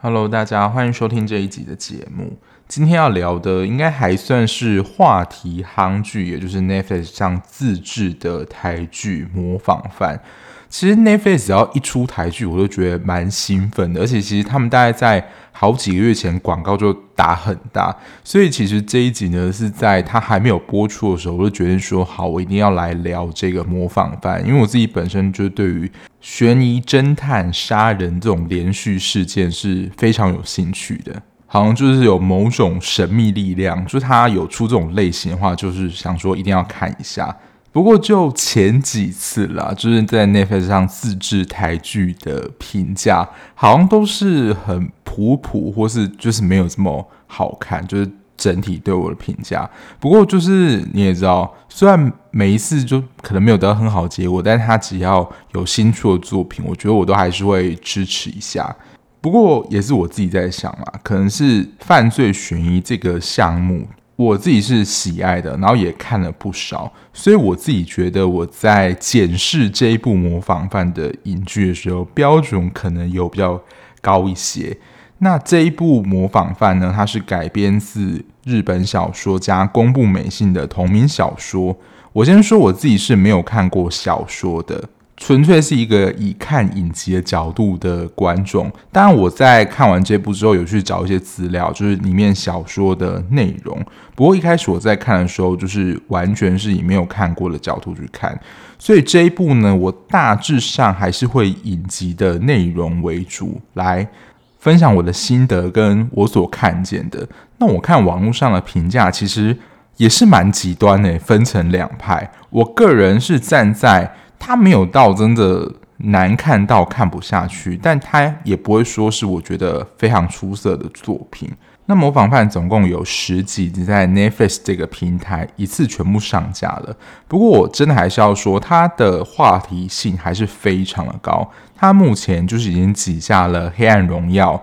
Hello，大家欢迎收听这一集的节目。今天要聊的应该还算是话题夯剧，也就是 Netflix 上自制的台剧《模仿犯》。其实 Netflix 只要一出台剧，我都觉得蛮兴奋的。而且其实他们大概在好几个月前广告就打很大，所以其实这一集呢是在它还没有播出的时候，我就决定说好，我一定要来聊这个模仿犯，因为我自己本身就对于悬疑、侦探、杀人这种连续事件是非常有兴趣的，好像就是有某种神秘力量，就是它有出这种类型的话，就是想说一定要看一下。不过就前几次啦，就是在 Netflix 上自制台剧的评价，好像都是很普普，或是就是没有这么好看，就是整体对我的评价。不过就是你也知道，虽然每一次就可能没有得到很好结果，但是他只要有新出的作品，我觉得我都还是会支持一下。不过也是我自己在想啦，可能是犯罪悬疑这个项目。我自己是喜爱的，然后也看了不少，所以我自己觉得我在检视这一部模仿犯的影剧的时候，标准可能有比较高一些。那这一部模仿犯呢，它是改编自日本小说家宫部美信的同名小说。我先说我自己是没有看过小说的。纯粹是一个以看影集的角度的观众。当然，我在看完这部之后，有去找一些资料，就是里面小说的内容。不过一开始我在看的时候，就是完全是以没有看过的角度去看。所以这一部呢，我大致上还是会影集的内容为主来分享我的心得跟我所看见的。那我看网络上的评价，其实也是蛮极端的，分成两派。我个人是站在。他没有到真的难看到看不下去，但他也不会说是我觉得非常出色的作品。那模仿犯总共有十集，在 Netflix 这个平台一次全部上架了。不过我真的还是要说，它的话题性还是非常的高。它目前就是已经挤下了《黑暗荣耀》，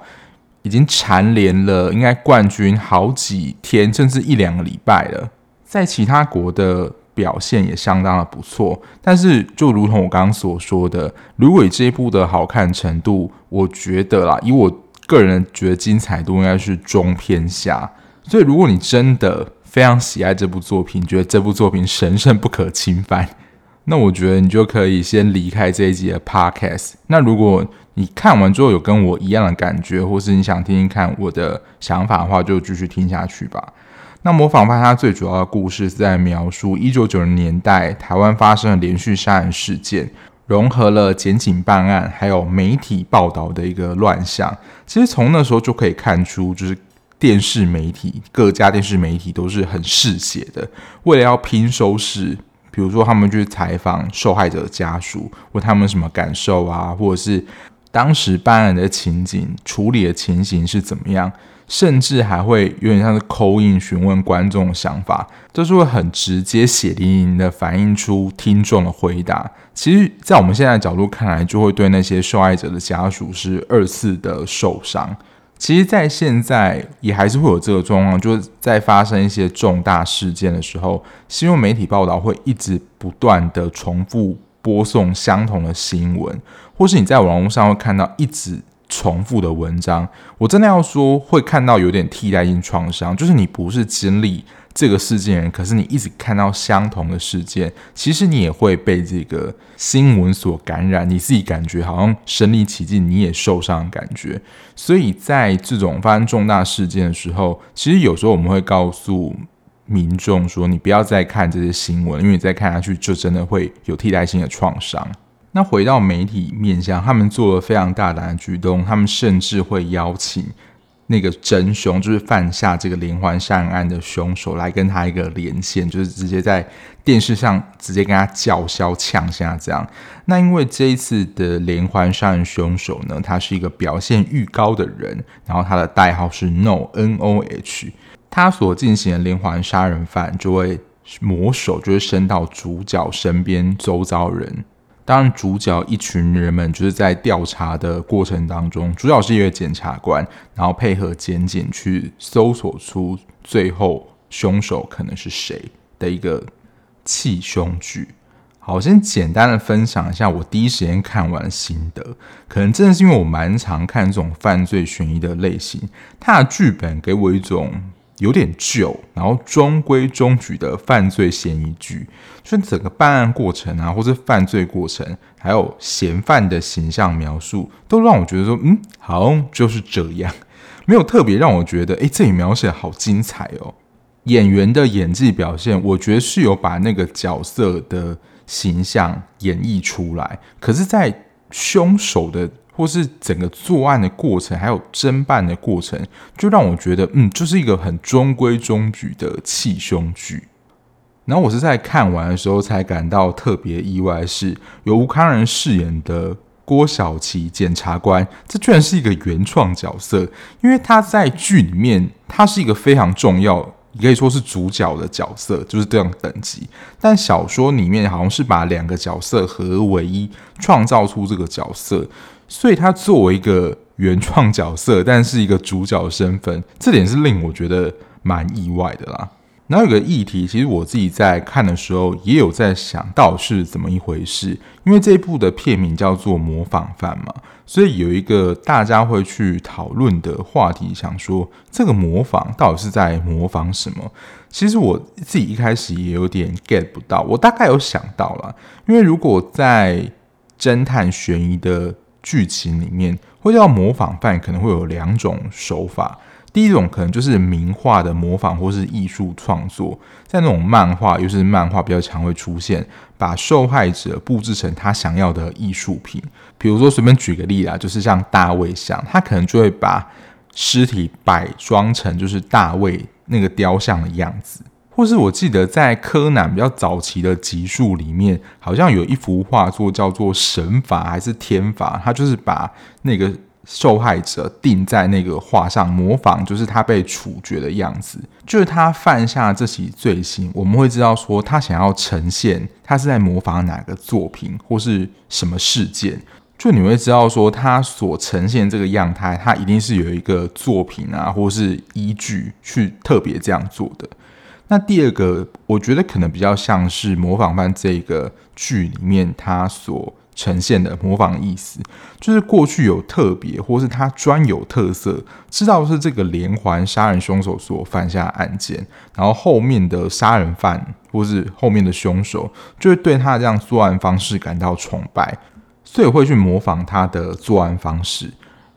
已经蝉联了应该冠军好几天，甚至一两个礼拜了。在其他国的。表现也相当的不错，但是就如同我刚刚所说的，如果以这一部的好看程度，我觉得啦，以我个人觉得精彩度应该是中偏下。所以如果你真的非常喜爱这部作品，觉得这部作品神圣不可侵犯，那我觉得你就可以先离开这一集的 Podcast。那如果你看完之后有跟我一样的感觉，或是你想听听看我的想法的话，就继续听下去吧。那模仿犯它最主要的故事是在描述一九九零年代台湾发生的连续杀人事件，融合了检警办案还有媒体报道的一个乱象。其实从那时候就可以看出，就是电视媒体各家电视媒体都是很嗜血的，为了要拼收视，比如说他们去采访受害者的家属，问他们什么感受啊，或者是当时办案的情景、处理的情形是怎么样。甚至还会有点像是 call in 询问观众的想法，就是会很直接血淋淋的反映出听众的回答。其实，在我们现在的角度看来，就会对那些受害者的家属是二次的受伤。其实，在现在也还是会有这个状况，就是在发生一些重大事件的时候，新闻媒体报道会一直不断的重复播送相同的新闻，或是你在网络上会看到一直。重复的文章，我真的要说会看到有点替代性创伤，就是你不是经历这个事件人，可是你一直看到相同的事件，其实你也会被这个新闻所感染，你自己感觉好像身临其境，你也受伤的感觉。所以在这种发生重大事件的时候，其实有时候我们会告诉民众说，你不要再看这些新闻，因为你再看下去就真的会有替代性的创伤。那回到媒体面向，他们做了非常大胆的举动，他们甚至会邀请那个真凶，就是犯下这个连环杀人案的凶手，来跟他一个连线，就是直接在电视上直接跟他叫嚣呛下这样。那因为这一次的连环杀人凶手呢，他是一个表现欲高的人，然后他的代号是 No N O H，他所进行的连环杀人犯就会魔手就会伸到主角身边周遭人。当然，主角一群人们就是在调查的过程当中，主角是一个检察官，然后配合检警去搜索出最后凶手可能是谁的一个气凶剧。好，我先简单的分享一下我第一时间看完心得。可能真的是因为我蛮常看这种犯罪悬疑的类型，它的剧本给我一种有点旧，然后中规中矩的犯罪嫌疑剧，就整个办案过程啊，或是犯罪过程，还有嫌犯的形象描述，都让我觉得说，嗯，好像就是这样，没有特别让我觉得，诶，这里描写好精彩哦。演员的演技表现，我觉得是有把那个角色的。形象演绎出来，可是，在凶手的或是整个作案的过程，还有侦办的过程，就让我觉得，嗯，就是一个很中规中矩的气胸剧。然后我是在看完的时候才感到特别意外，是由吴康仁饰演的郭晓琪检察官，这居然是一个原创角色，因为他在剧里面，他是一个非常重要。也可以说是主角的角色，就是这样等级。但小说里面好像是把两个角色合为一，创造出这个角色，所以他作为一个原创角色，但是一个主角身份，这点是令我觉得蛮意外的啦。然后有个议题，其实我自己在看的时候也有在想到是怎么一回事，因为这一部的片名叫做《模仿犯》嘛，所以有一个大家会去讨论的话题，想说这个模仿到底是在模仿什么？其实我自己一开始也有点 get 不到，我大概有想到了，因为如果在侦探悬疑的剧情里面，会叫模仿犯，可能会有两种手法。第一种可能就是名画的模仿或是艺术创作，在那种漫画，尤其是漫画比较常会出现，把受害者布置成他想要的艺术品。比如说随便举个例啦，就是像大卫像，他可能就会把尸体摆装成就是大卫那个雕像的样子。或是我记得在柯南比较早期的集数里面，好像有一幅画作叫做神罚还是天罚，他就是把那个。受害者定在那个画上，模仿就是他被处决的样子，就是他犯下这起罪行，我们会知道说他想要呈现他是在模仿哪个作品或是什么事件，就你会知道说他所呈现这个样态，他一定是有一个作品啊，或是依据去特别这样做的。那第二个，我觉得可能比较像是模仿犯这个剧里面他所。呈现的模仿意思，就是过去有特别，或是他专有特色，知道是这个连环杀人凶手所犯下的案件，然后后面的杀人犯或是后面的凶手，就会对他这样作案方式感到崇拜，所以会去模仿他的作案方式。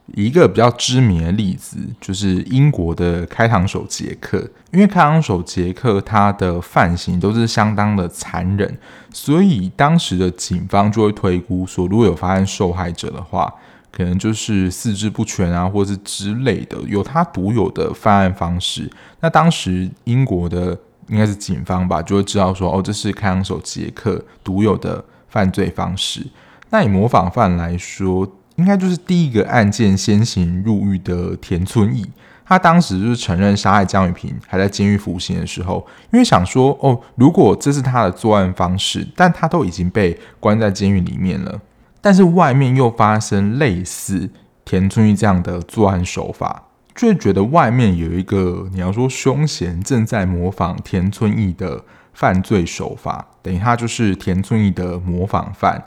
一个比较知名的例子就是英国的开膛手杰克，因为开膛手杰克他的犯行都是相当的残忍，所以当时的警方就会推估说，如果有发现受害者的话，可能就是四肢不全啊，或是之类的，有他独有的犯案方式。那当时英国的应该是警方吧，就会知道说，哦，这是开膛手杰克独有的犯罪方式。那以模仿犯来说，应该就是第一个案件先行入狱的田村义，他当时就是承认杀害江雨萍，还在监狱服刑的时候，因为想说哦，如果这是他的作案方式，但他都已经被关在监狱里面了，但是外面又发生类似田村义这样的作案手法，就会觉得外面有一个你要说凶嫌正在模仿田村义的犯罪手法，等于他就是田村义的模仿犯。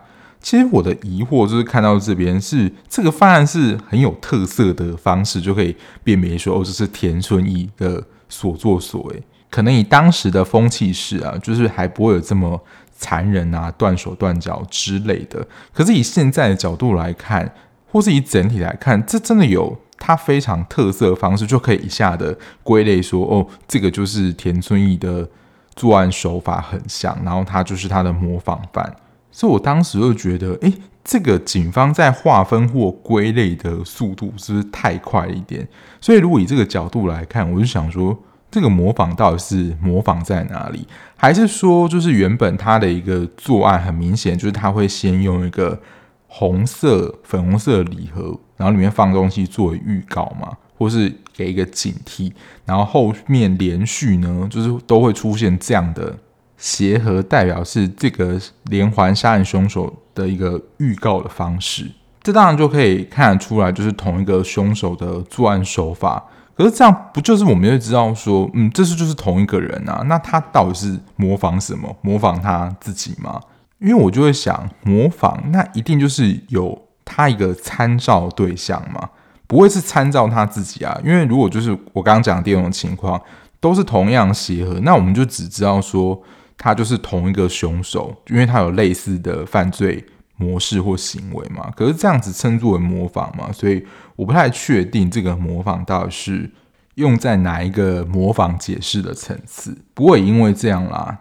其实我的疑惑就是看到这边是这个犯案是很有特色的方式，就可以辨别说哦，这是田村义的所作所为。可能以当时的风气是啊，就是还不会有这么残忍啊、断手断脚之类的。可是以现在的角度来看，或是以整体来看，这真的有他非常特色的方式，就可以一下的归类说哦，这个就是田村义的作案手法很像，然后他就是他的模仿犯。所以我当时就觉得，诶，这个警方在划分或归类的速度是不是太快一点？所以如果以这个角度来看，我就想说，这个模仿到底是模仿在哪里？还是说，就是原本他的一个作案很明显，就是他会先用一个红色、粉红色礼盒，然后里面放东西作为预告嘛，或是给一个警惕，然后后面连续呢，就是都会出现这样的。鞋盒代表是这个连环杀人凶手的一个预告的方式，这当然就可以看得出来，就是同一个凶手的作案手法可是这样不就是我们就知道说，嗯，这是就是同一个人啊？那他到底是模仿什么？模仿他自己吗？因为我就会想，模仿那一定就是有他一个参照对象嘛，不会是参照他自己啊？因为如果就是我刚刚讲的第二种情况，都是同样协和，那我们就只知道说他就是同一个凶手，因为他有类似的犯罪模式或行为嘛。可是这样子称作为模仿嘛？所以我不太确定这个模仿到底是用在哪一个模仿解释的层次。不过也因为这样啦。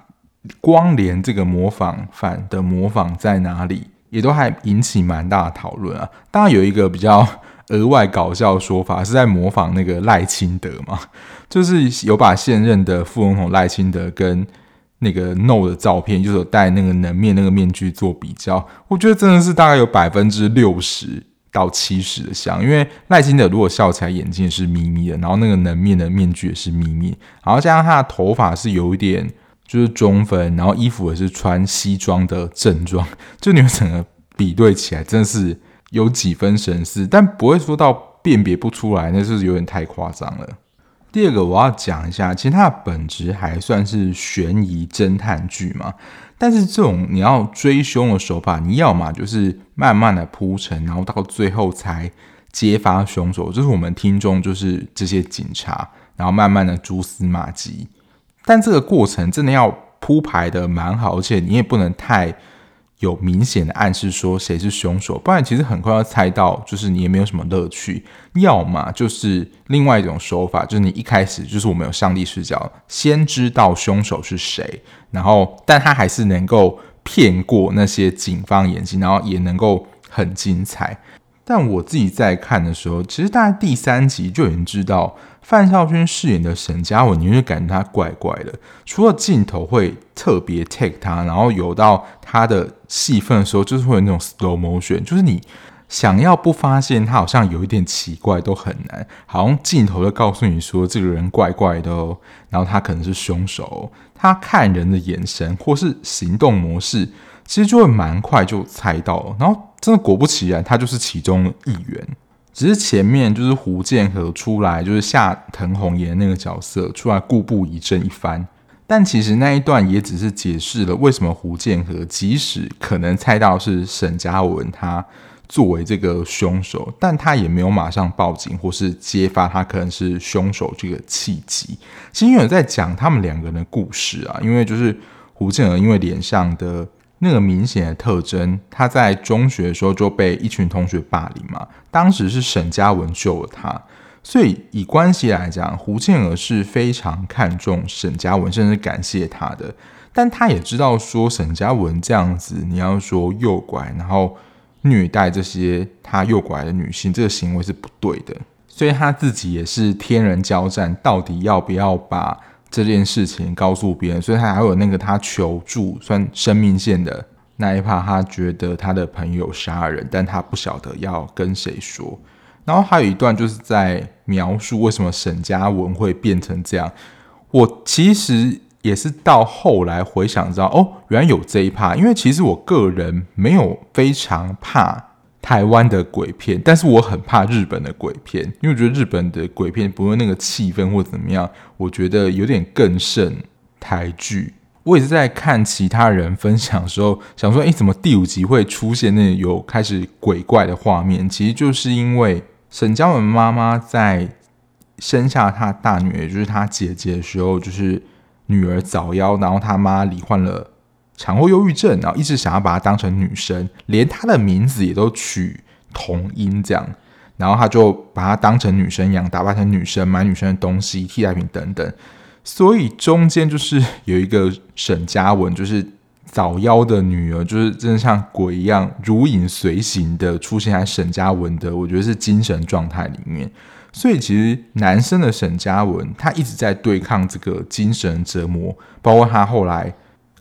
光连这个模仿犯的模仿在哪里，也都还引起蛮大的讨论啊。当然有一个比较额外搞笑的说法，是在模仿那个赖清德嘛，就是有把现任的副总统赖清德跟那个 No 的照片，就是有戴那个能面那个面具做比较。我觉得真的是大概有百分之六十到七十的像，因为赖清德如果笑起来眼睛也是眯眯的，然后那个能面的面具也是眯眯，然后加上他的头发是有一点。就是中分，然后衣服也是穿西装的正装，就你们整个比对起来，真的是有几分神似，但不会说到辨别不出来，那是有点太夸张了。第二个我要讲一下，其实它的本质还算是悬疑侦探剧嘛，但是这种你要追凶的手法，你要嘛就是慢慢的铺陈，然后到最后才揭发凶手，就是我们听众就是这些警察，然后慢慢的蛛丝马迹。但这个过程真的要铺排的蛮好，而且你也不能太有明显的暗示说谁是凶手，不然其实很快要猜到，就是你也没有什么乐趣。要么就是另外一种手法，就是你一开始就是我们有上帝视角，先知道凶手是谁，然后但他还是能够骗过那些警方眼睛，然后也能够很精彩。但我自己在看的时候，其实大概第三集就已经知道。范少勋饰演的沈嘉文，你会感觉他怪怪的。除了镜头会特别 take 他，然后有到他的戏份的时候，就是会有那种 slow motion，就是你想要不发现他好像有一点奇怪都很难。好像镜头就告诉你说这个人怪怪的哦，然后他可能是凶手哦。他看人的眼神或是行动模式，其实就会蛮快就猜到了。然后真的果不其然，他就是其中一员。只是前面就是胡建和出来，就是夏腾宏演那个角色出来故布疑阵一番，但其实那一段也只是解释了为什么胡建和即使可能猜到是沈嘉文他作为这个凶手，但他也没有马上报警或是揭发他可能是凶手这个契机。其实有在讲他们两个人的故事啊，因为就是胡建和因为脸上的。那个明显的特征，他在中学的时候就被一群同学霸凌嘛。当时是沈嘉文救了他，所以以关系来讲，胡倩儿是非常看重沈嘉文，甚至感谢他的。但他也知道说沈嘉文这样子，你要说诱拐，然后虐待这些他诱拐的女性，这个行为是不对的。所以他自己也是天人交战，到底要不要把。这件事情告诉别人，所以他还有那个他求助算生命线的那一趴，他觉得他的朋友杀人，但他不晓得要跟谁说。然后还有一段就是在描述为什么沈嘉文会变成这样。我其实也是到后来回想知道，哦，原来有这一趴，因为其实我个人没有非常怕。台湾的鬼片，但是我很怕日本的鬼片，因为我觉得日本的鬼片不论那个气氛或怎么样，我觉得有点更胜台剧。我也是在看其他人分享的时候，想说，诶，怎么第五集会出现那有开始鬼怪的画面？其实就是因为沈嘉文妈妈在生下她大女儿，就是她姐姐的时候，就是女儿早夭，然后她妈罹患了。产后忧郁症，然后一直想要把她当成女生，连她的名字也都取同音这样，然后他就把她当成女生一样，打扮成女生，买女生的东西、替代品等等。所以中间就是有一个沈嘉文，就是早夭的女儿，就是真的像鬼一样如影随形的出现在沈嘉文的，我觉得是精神状态里面。所以其实男生的沈嘉文，他一直在对抗这个精神折磨，包括他后来。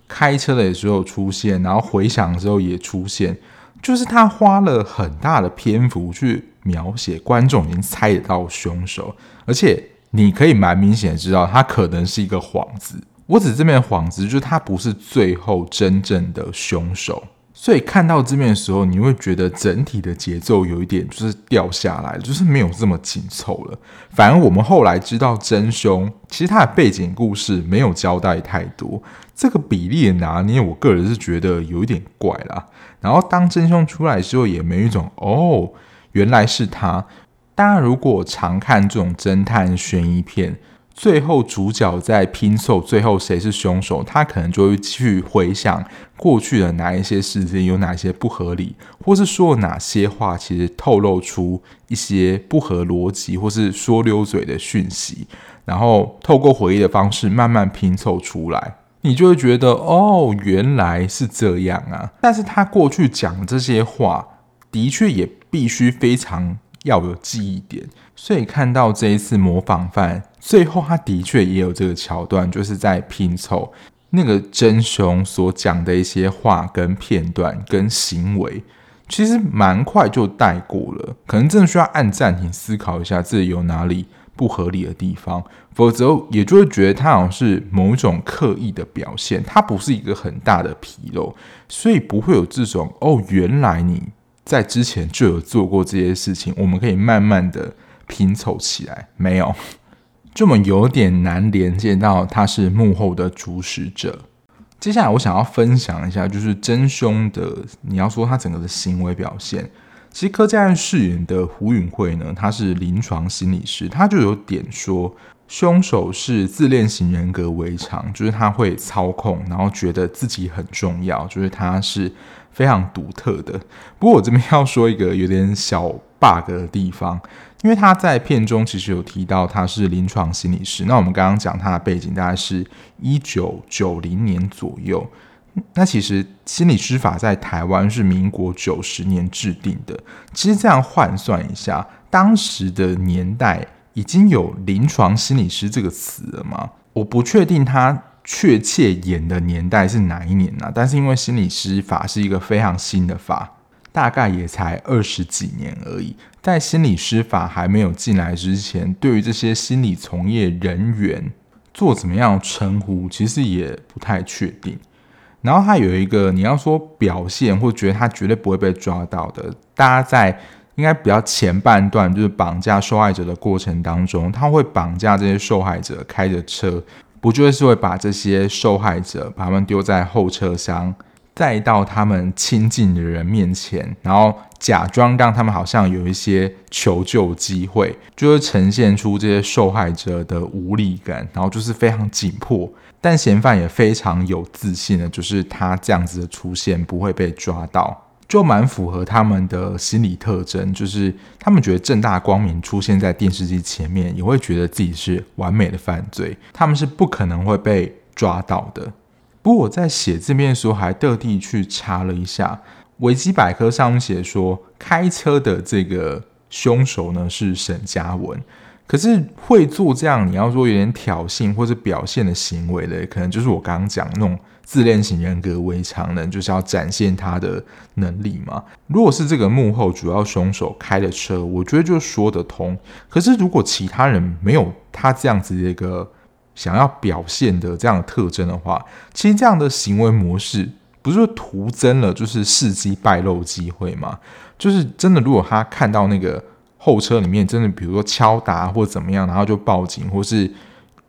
开车的时候出现，然后回想的时候也出现，就是他花了很大的篇幅去描写，观众已经猜得到凶手，而且你可以蛮明显的知道他可能是一个幌子。我指这边的幌子，就是他不是最后真正的凶手，所以看到这边的时候，你会觉得整体的节奏有一点就是掉下来，就是没有这么紧凑了。反而我们后来知道真凶，其实他的背景故事没有交代太多，这个比例的拿捏，我个人是觉得有一点怪啦。然后当真凶出来之后，也没一种哦，原来是他。大家如果常看这种侦探悬疑片。最后主角在拼凑最后谁是凶手，他可能就会去回想过去的哪一些事件有哪些不合理，或是说哪些话其实透露出一些不合逻辑，或是说溜嘴的讯息，然后透过回忆的方式慢慢拼凑出来，你就会觉得哦，原来是这样啊！但是他过去讲这些话，的确也必须非常要有记忆点，所以看到这一次模仿犯。最后，他的确也有这个桥段，就是在拼凑那个真凶所讲的一些话跟片段跟行为，其实蛮快就带过了，可能真的需要按暂停思考一下，自己有哪里不合理的地方，否则也就会觉得他好像是某种刻意的表现，他不是一个很大的纰漏，所以不会有这种哦，原来你在之前就有做过这些事情，我们可以慢慢的拼凑起来，没有。这么有点难连接到他是幕后的主使者。接下来我想要分享一下，就是真凶的，你要说他整个的行为表现，其实柯佳嬿饰演的胡允慧呢，她是临床心理师，她就有点说凶手是自恋型人格为常，就是他会操控，然后觉得自己很重要，就是他是非常独特的。不过我这边要说一个有点小 bug 的地方。因为他在片中其实有提到他是临床心理师，那我们刚刚讲他的背景大概是一九九零年左右。那其实心理师法在台湾是民国九十年制定的。其实这样换算一下，当时的年代已经有临床心理师这个词了吗？我不确定他确切演的年代是哪一年呢？但是因为心理师法是一个非常新的法。大概也才二十几年而已，在心理师法还没有进来之前，对于这些心理从业人员做怎么样称呼，其实也不太确定。然后他有一个你要说表现，或觉得他绝对不会被抓到的，大家在应该比较前半段，就是绑架受害者的过程当中，他会绑架这些受害者，开着车，不就是会把这些受害者把他们丢在后车厢。带到他们亲近的人面前，然后假装让他们好像有一些求救机会，就会呈现出这些受害者的无力感，然后就是非常紧迫。但嫌犯也非常有自信的，就是他这样子的出现不会被抓到，就蛮符合他们的心理特征，就是他们觉得正大光明出现在电视机前面，也会觉得自己是完美的犯罪，他们是不可能会被抓到的。不过我在写这边的时候，还特地去查了一下维基百科，上面写说开车的这个凶手呢是沈嘉文。可是会做这样，你要说有点挑衅或者表现的行为的，可能就是我刚刚讲那种自恋型人格违常的，就是要展现他的能力嘛。如果是这个幕后主要凶手开的车，我觉得就说得通。可是如果其他人没有他这样子的一个。想要表现的这样的特征的话，其实这样的行为模式不是徒增了就是伺机败露机会吗？就是真的，如果他看到那个后车里面真的，比如说敲打或怎么样，然后就报警，或是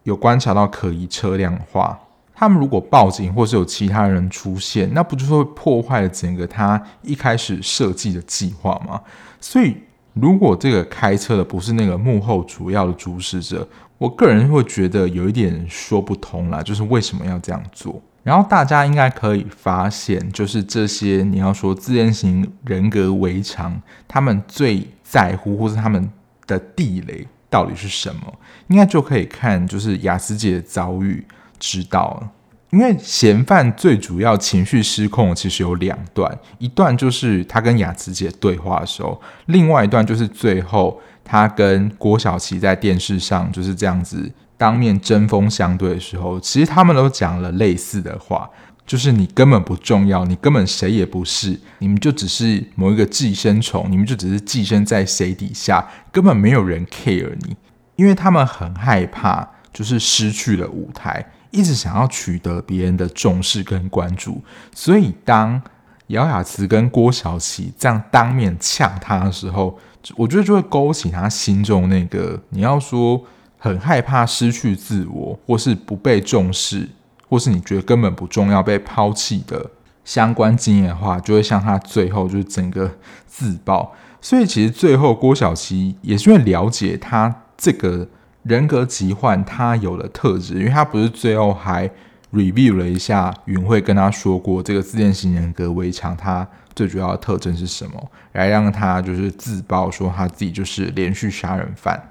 有观察到可疑车辆的话，他们如果报警或是有其他人出现，那不就是会破坏了整个他一开始设计的计划吗？所以，如果这个开车的不是那个幕后主要的主使者，我个人会觉得有一点说不通啦，就是为什么要这样做？然后大家应该可以发现，就是这些你要说自恋型人格围墙，他们最在乎或是他们的地雷到底是什么？应该就可以看就是雅思姐的遭遇知道了。因为嫌犯最主要情绪失控其实有两段，一段就是他跟雅慈姐对话的时候，另外一段就是最后。他跟郭晓琪在电视上就是这样子当面针锋相对的时候，其实他们都讲了类似的话，就是你根本不重要，你根本谁也不是，你们就只是某一个寄生虫，你们就只是寄生在谁底下，根本没有人 care 你，因为他们很害怕，就是失去了舞台，一直想要取得别人的重视跟关注，所以当姚雅慈跟郭晓琪这样当面呛他的时候，我觉得就会勾起他心中那个你要说很害怕失去自我，或是不被重视，或是你觉得根本不重要被抛弃的相关经验的话，就会像他最后就是整个自爆。所以其实最后郭晓琪也是因为了解他这个人格疾患，他有了特质，因为他不是最后还。review 了一下，云慧跟他说过，这个自恋型人格围墙，他最主要的特征是什么？来让他就是自爆说他自己就是连续杀人犯。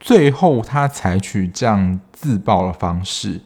最后他采取这样自爆的方式，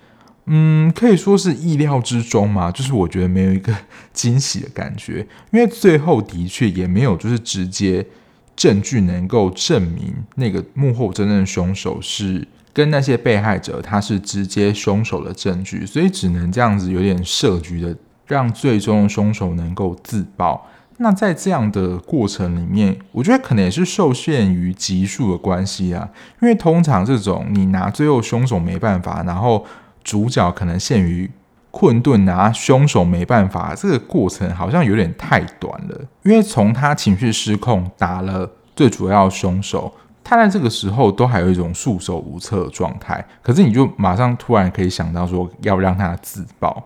嗯，可以说是意料之中嘛。就是我觉得没有一个惊喜的感觉，因为最后的确也没有就是直接证据能够证明那个幕后真正的凶手是。跟那些被害者，他是直接凶手的证据，所以只能这样子有点设局的，让最终的凶手能够自爆。那在这样的过程里面，我觉得可能也是受限于集数的关系啊，因为通常这种你拿最后凶手没办法，然后主角可能陷于困顿，拿凶手没办法，这个过程好像有点太短了。因为从他情绪失控打了最主要凶手。他在这个时候都还有一种束手无策的状态，可是你就马上突然可以想到说要让他自爆，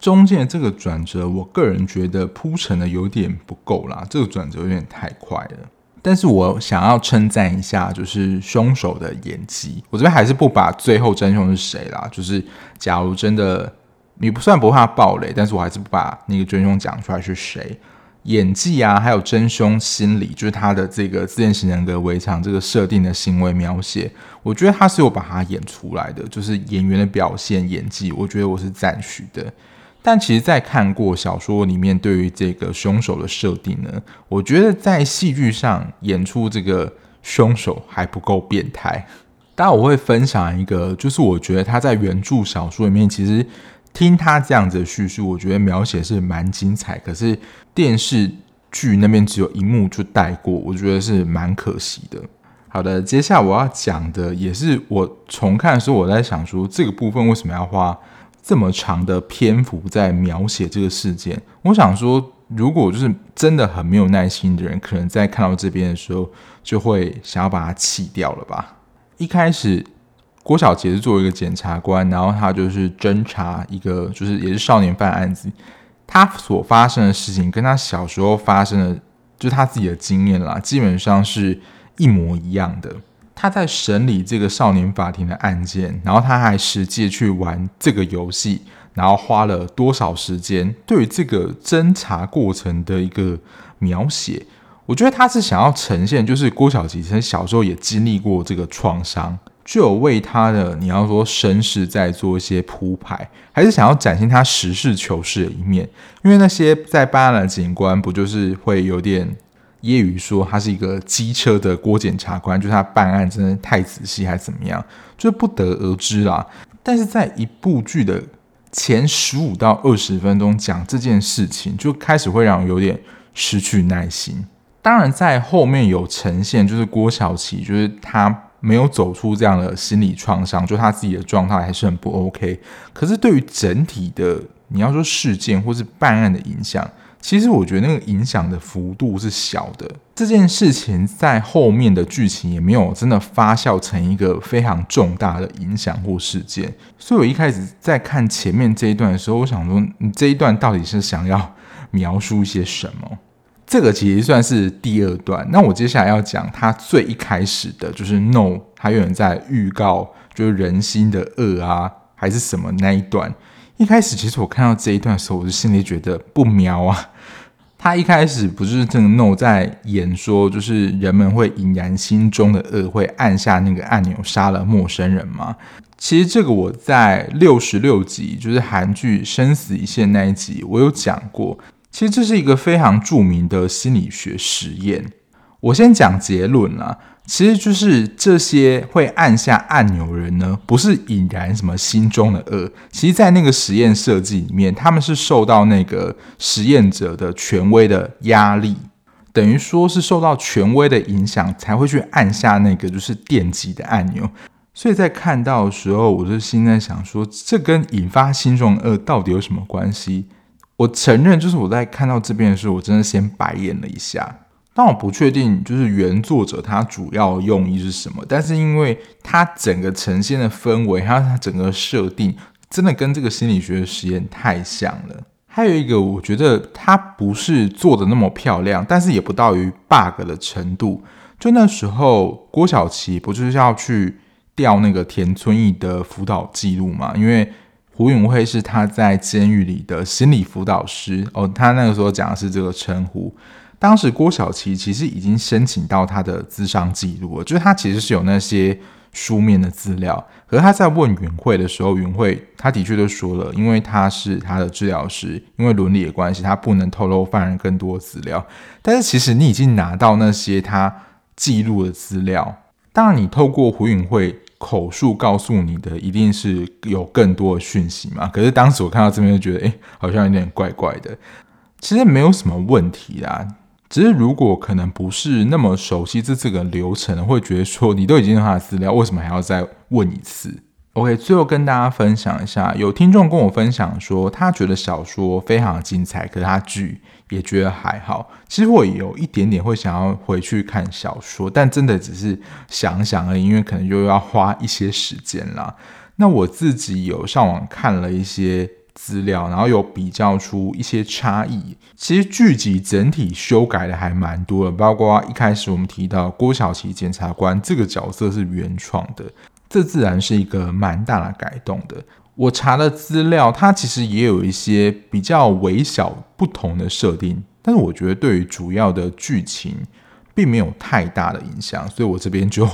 中间这个转折，我个人觉得铺陈的有点不够啦，这个转折有点太快了。但是我想要称赞一下，就是凶手的演技，我这边还是不把最后真凶是谁啦，就是假如真的你不算不怕爆雷，但是我还是不把那个真凶讲出来是谁。演技啊，还有真凶心理，就是他的这个自恋型人格围墙这个设定的行为描写，我觉得他是有把它演出来的，就是演员的表现演技，我觉得我是赞许的。但其实，在看过小说里面对于这个凶手的设定呢，我觉得在戏剧上演出这个凶手还不够变态。当然，我会分享一个，就是我觉得他在原著小说里面其实。听他这样子的叙述，我觉得描写是蛮精彩。可是电视剧那边只有一幕就带过，我觉得是蛮可惜的。好的，接下来我要讲的也是我重看的时候，我在想说这个部分为什么要花这么长的篇幅在描写这个事件？我想说，如果就是真的很没有耐心的人，可能在看到这边的时候就会想要把它弃掉了吧。一开始。郭晓杰是作为一个检察官，然后他就是侦查一个就是也是少年犯案子，他所发生的事情跟他小时候发生的，就是他自己的经验啦，基本上是一模一样的。他在审理这个少年法庭的案件，然后他还实际去玩这个游戏，然后花了多少时间，对于这个侦查过程的一个描写，我觉得他是想要呈现，就是郭晓琪其实小时候也经历过这个创伤。就有为他的你要说身世在做一些铺排，还是想要展现他实事求是的一面？因为那些在办案的警官不就是会有点揶揄说他是一个机车的郭检察官，就是他办案真的太仔细还是怎么样，就不得而知啦。但是在一部剧的前十五到二十分钟讲这件事情，就开始会让我有点失去耐心。当然，在后面有呈现，就是郭晓琪，就是他。没有走出这样的心理创伤，就他自己的状态还是很不 OK。可是对于整体的你要说事件或是办案的影响，其实我觉得那个影响的幅度是小的。这件事情在后面的剧情也没有真的发酵成一个非常重大的影响或事件。所以我一开始在看前面这一段的时候，我想说，你这一段到底是想要描述一些什么？这个其实算是第二段。那我接下来要讲他最一开始的，就是 No，他有人在预告，就是人心的恶啊，还是什么那一段。一开始其实我看到这一段的时候，我就心里觉得不妙啊。他一开始不是这个 No 在演说，就是人们会引燃心中的恶，会按下那个按钮杀了陌生人吗？其实这个我在六十六集，就是韩剧《生死一线》那一集，我有讲过。其实这是一个非常著名的心理学实验。我先讲结论啦，其实就是这些会按下按钮人呢，不是引燃什么心中的恶。其实，在那个实验设计里面，他们是受到那个实验者的权威的压力，等于说是受到权威的影响，才会去按下那个就是电击的按钮。所以在看到的时候，我就心在想说，这跟引发心中的恶到底有什么关系？我承认，就是我在看到这边的时候，我真的先白眼了一下。但我不确定，就是原作者他主要用意是什么。但是因为他整个呈现的氛围，还有他整个设定，真的跟这个心理学的实验太像了。还有一个，我觉得他不是做的那么漂亮，但是也不到于 bug 的程度。就那时候，郭晓琪不就是要去调那个田村义的辅导记录嘛？因为胡永慧是他在监狱里的心理辅导师哦，他那个时候讲的是这个称呼。当时郭晓琪其实已经申请到他的资商记录了，就是他其实是有那些书面的资料。可是他在问允慧的时候，允慧他的确都说了，因为他是他的治疗师，因为伦理的关系，他不能透露犯人更多资料。但是其实你已经拿到那些他记录的资料，当然你透过胡允慧口述告诉你的，一定是有更多的讯息嘛。可是当时我看到这边就觉得，哎，好像有点怪怪的。其实没有什么问题啦。只是如果可能不是那么熟悉这这个流程，会觉得说你都已经有他的资料，为什么还要再问一次？OK，最后跟大家分享一下，有听众跟我分享说，他觉得小说非常精彩，可是他剧也觉得还好。其实我也有一点点会想要回去看小说，但真的只是想想而已，因为可能又要花一些时间啦。那我自己有上网看了一些。资料，然后有比较出一些差异。其实剧集整体修改的还蛮多的，包括一开始我们提到郭晓琪检察官这个角色是原创的，这自然是一个蛮大的改动的。我查的资料，它其实也有一些比较微小不同的设定，但是我觉得对于主要的剧情并没有太大的影响，所以我这边就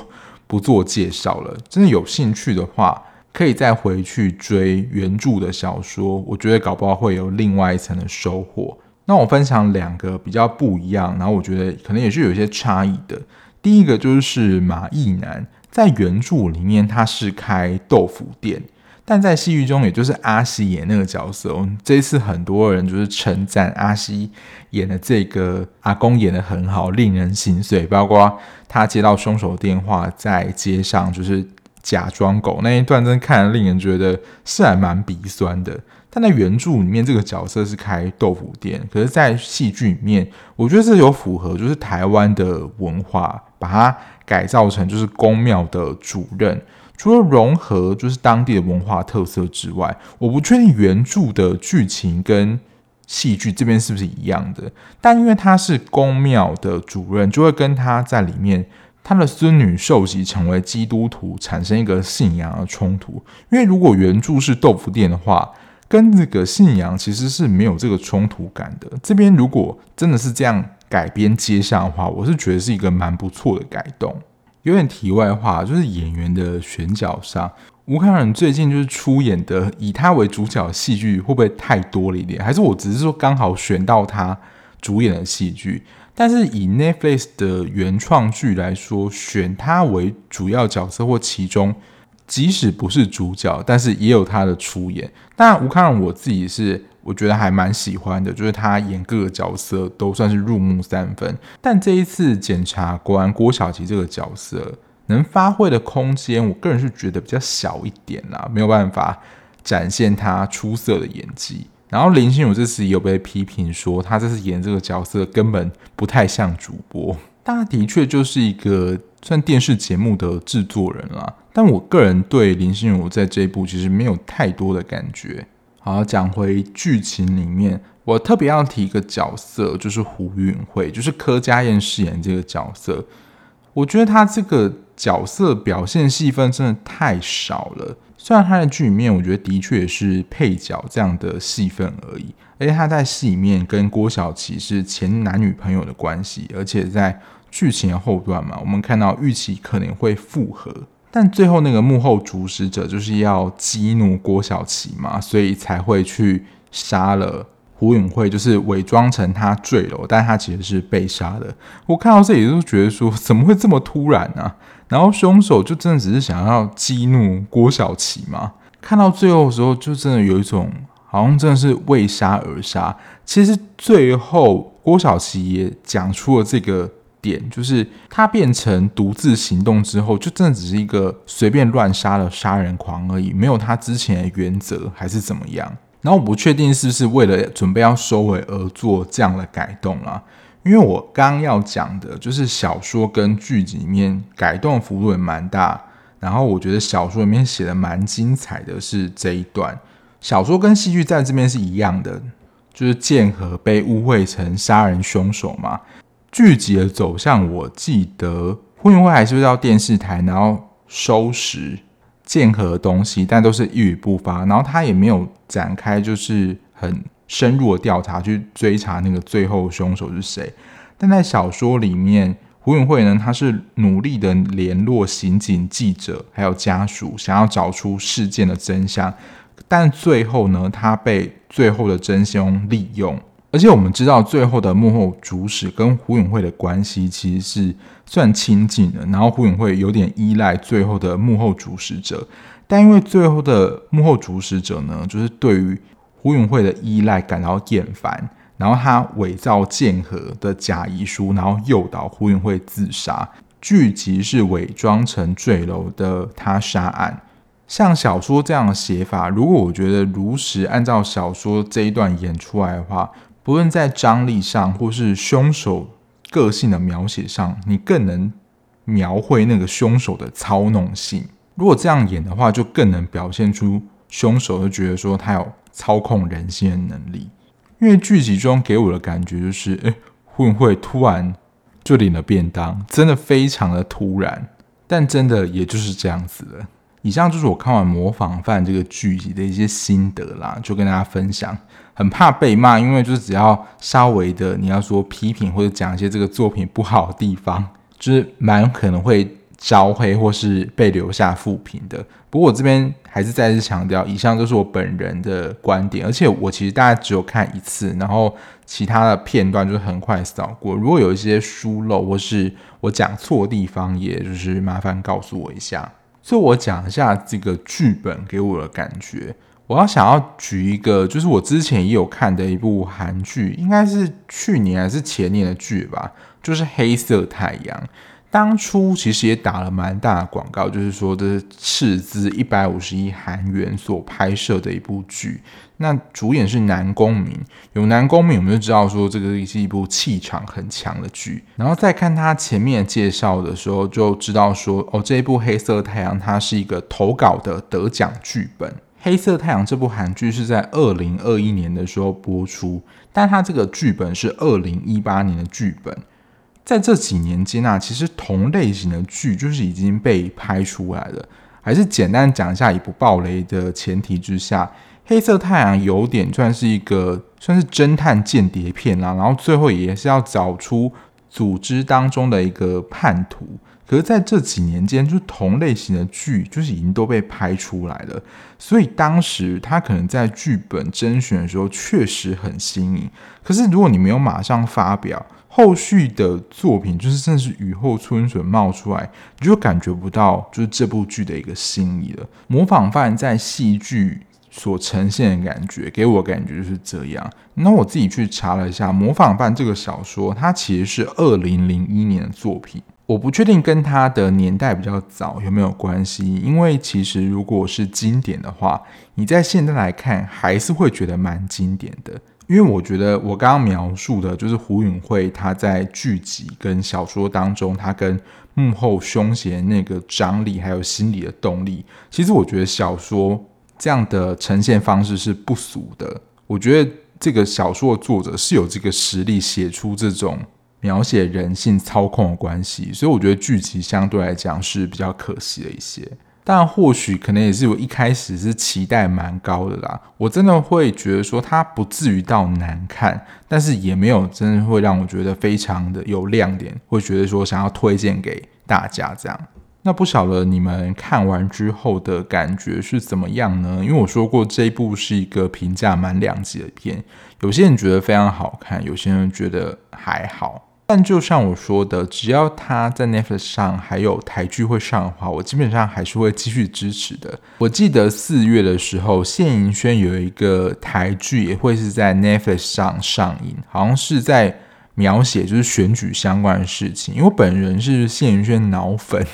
不做介绍了。真的有兴趣的话。可以再回去追原著的小说，我觉得搞不好会有另外一层的收获。那我分享两个比较不一样，然后我觉得可能也是有一些差异的。第一个就是马义南在原著里面他是开豆腐店，但在戏剧中也就是阿西演那个角色。这一次很多人就是称赞阿西演的这个阿公演得很好，令人心碎。包括他接到凶手电话，在街上就是。假装狗那一段真的看了令人觉得是还蛮鼻酸的，但在原著里面这个角色是开豆腐店，可是，在戏剧里面，我觉得这有符合就是台湾的文化，把它改造成就是宫庙的主任，除了融合就是当地的文化特色之外，我不确定原著的剧情跟戏剧这边是不是一样的，但因为他是宫庙的主任，就会跟他在里面。他的孙女受洗成为基督徒，产生一个信仰的冲突。因为如果原著是豆腐店的话，跟这个信仰其实是没有这个冲突感的。这边如果真的是这样改编接上的话，我是觉得是一个蛮不错的改动。有点题外话，就是演员的选角上，吴康仁最近就是出演的以他为主角的戏剧会不会太多了一点？还是我只是说刚好选到他主演的戏剧？但是以 Netflix 的原创剧来说，选他为主要角色或其中，即使不是主角，但是也有他的出演。当然，吴康仁我自己是我觉得还蛮喜欢的，就是他演各个角色都算是入木三分。但这一次检察官郭晓琪这个角色能发挥的空间，我个人是觉得比较小一点啦，没有办法展现他出色的演技。然后林心如这次有被批评说，他这次演这个角色根本不太像主播。他的确就是一个算电视节目的制作人啦，但我个人对林心如在这一部其实没有太多的感觉。好，讲回剧情里面，我特别要提一个角色，就是胡允慧，就是柯佳嬿饰演这个角色。我觉得他这个角色表现戏份真的太少了。虽然他在剧里面，我觉得的确是配角这样的戏份而已，而且他在戏里面跟郭晓琪是前男女朋友的关系，而且在剧情的后段嘛，我们看到预期可能会复合，但最后那个幕后主使者就是要激怒郭晓琪嘛，所以才会去杀了胡永慧，就是伪装成他坠楼，但他其实是被杀的。我看到这里就觉得说，怎么会这么突然呢、然后凶手就真的只是想要激怒郭晓琪吗？看到最后的时候，就真的有一种好像真的是为杀而杀。其实最后郭晓琪也讲出了这个点，就是他变成独自行动之后，就真的只是一个随便乱杀的杀人狂而已，没有他之前的原则还是怎么样。然后我不确定是不是为了准备要收尾而做这样的改动啊。因为我刚要讲的就是小说跟剧集里面改动幅度也蛮大，然后我觉得小说里面写的蛮精彩的是这一段。小说跟戏剧在这边是一样的，就是剑河被误会成杀人凶手嘛。剧集的走向，我记得胡允慧还是会到电视台，然后收拾剑河的东西，但都是一语不发。然后他也没有展开就是很深入的调查去追查那个最后凶手是谁。但在小说里面，胡允慧呢，他是努力的联络刑警、记者还有家属，想要找出事件的真相。但最后呢，他被最后的真凶利用，而且我们知道最后的幕后主使跟胡永慧的关系其实是算亲近的，然后胡永慧有点依赖最后的幕后主使者，但因为最后的幕后主使者呢，就是对于胡允慧的依赖感到厌烦，然后他伪造剑河的假遗书，然后诱导胡允慧自杀，剧集是伪装成坠楼的他杀案。像小说这样的写法，如果我觉得如实按照小说这一段演出来的话，不论在张力上或是凶手个性的描写上，你更能描绘那个凶手的操弄性。如果这样演的话，就更能表现出凶手就觉得说他有操控人心的能力。因为剧集中给我的感觉就是，诶，胡允慧突然就领了便当，真的非常的突然，但真的也就是这样子了。以上就是我看完《模仿犯》这个剧集的一些心得啦，就跟大家分享。很怕被骂，因为就是只要稍微的你要说批评或者讲一些这个作品不好的地方，就是蛮可能会招黑或是被留下负评的。不过我这边还是再次强调，以上都是我本人的观点，而且我其实大概只有看一次，然后其他的片段就是很快扫过。如果有一些疏漏或是我讲错地方，也就是麻烦告诉我一下。所以我讲一下这个剧本给我的感觉。我要想要举一个，就是我之前也有看的一部韩剧，应该是去年还是前年的剧吧，就是《黑色太阳》。当初其实也打了蛮大的广告，就是说这是斥资一百五十亿韩元所拍摄的一部剧。那主演是南宫珉，有南宫珉，我们就知道说这个是一部气场很强的剧。然后再看他前面介绍的时候，就知道说哦，这一部《黑色太阳》它是一个投稿的得奖剧本。《黑色太阳》这部韩剧是在二零二一年的时候播出，但它这个剧本是二零一八年的剧本。在这几年间啊，其实同类型的剧就是已经被拍出来了。还是简单讲一下，以不暴雷的前提之下，《黑色太阳》有点算是一个算是侦探间谍片啦，然后最后也是要找出组织当中的一个叛徒。可是在这几年间，就同类型的剧就是已经都被拍出来了，所以当时他可能在剧本甄选的时候确实很新颖。可是如果你没有马上发表，后续的作品就是真的是雨后春笋冒出来，你就感觉不到就是这部剧的一个新意了。模仿犯在戏剧所呈现的感觉，给我感觉就是这样。那我自己去查了一下，《模仿犯》这个小说，它其实是二零零一年的作品。我不确定跟它的年代比较早有没有关系，因为其实如果是经典的话，你在现在来看还是会觉得蛮经典的。因为我觉得我刚刚描述的就是胡允慧他在剧集跟小说当中，他跟幕后凶嫌那个张力还有心理的动力，其实我觉得小说这样的呈现方式是不俗的。我觉得这个小说的作者是有这个实力写出这种描写人性操控的关系，所以我觉得剧集相对来讲是比较可惜的一些。但或许可能也是我一开始是期待蛮高的啦，我真的会觉得说它不至于到难看，但是也没有真的会让我觉得非常的有亮点，会觉得说想要推荐给大家这样。那不晓得你们看完之后的感觉是怎么样呢？因为我说过这一部是一个评价蛮两极的片，有些人觉得非常好看，有些人觉得还好。但就像我说的，只要他在 Netflix 上还有台剧会上的话，我基本上还是会继续支持的。我记得四月的时候，谢盈萱有一个台剧也会是在 Netflix 上上映，好像是在描写就是选举相关的事情。因为本人是谢盈萱脑粉，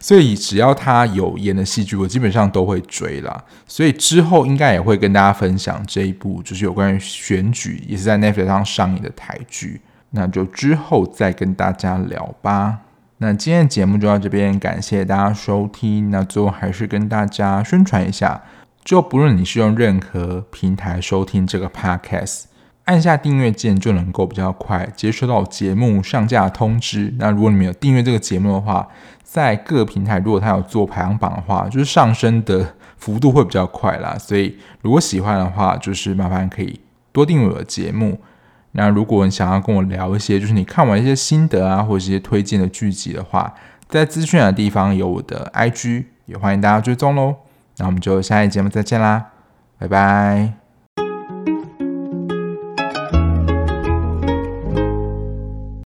所以只要他有演的戏剧，我基本上都会追啦。所以之后应该也会跟大家分享这一部，就是有关于选举，也是在 Netflix 上上映的台剧。那就之后再跟大家聊吧。那今天的节目就到这边，感谢大家收听。那最后还是跟大家宣传一下，就不论你是用任何平台收听这个 podcast，按下订阅键就能够比较快接收到节目上架通知。那如果你没有订阅这个节目的话，在各平台如果它有做排行榜的话，就是上升的幅度会比较快啦。所以如果喜欢的话，就是麻烦可以多订阅我的节目。那如果你想要跟我聊一些，就是你看完一些心得啊，或者一些推荐的剧集的话，在资讯的地方有我的 IG，也欢迎大家追踪喽。那我们就下一期节目再见啦，拜拜。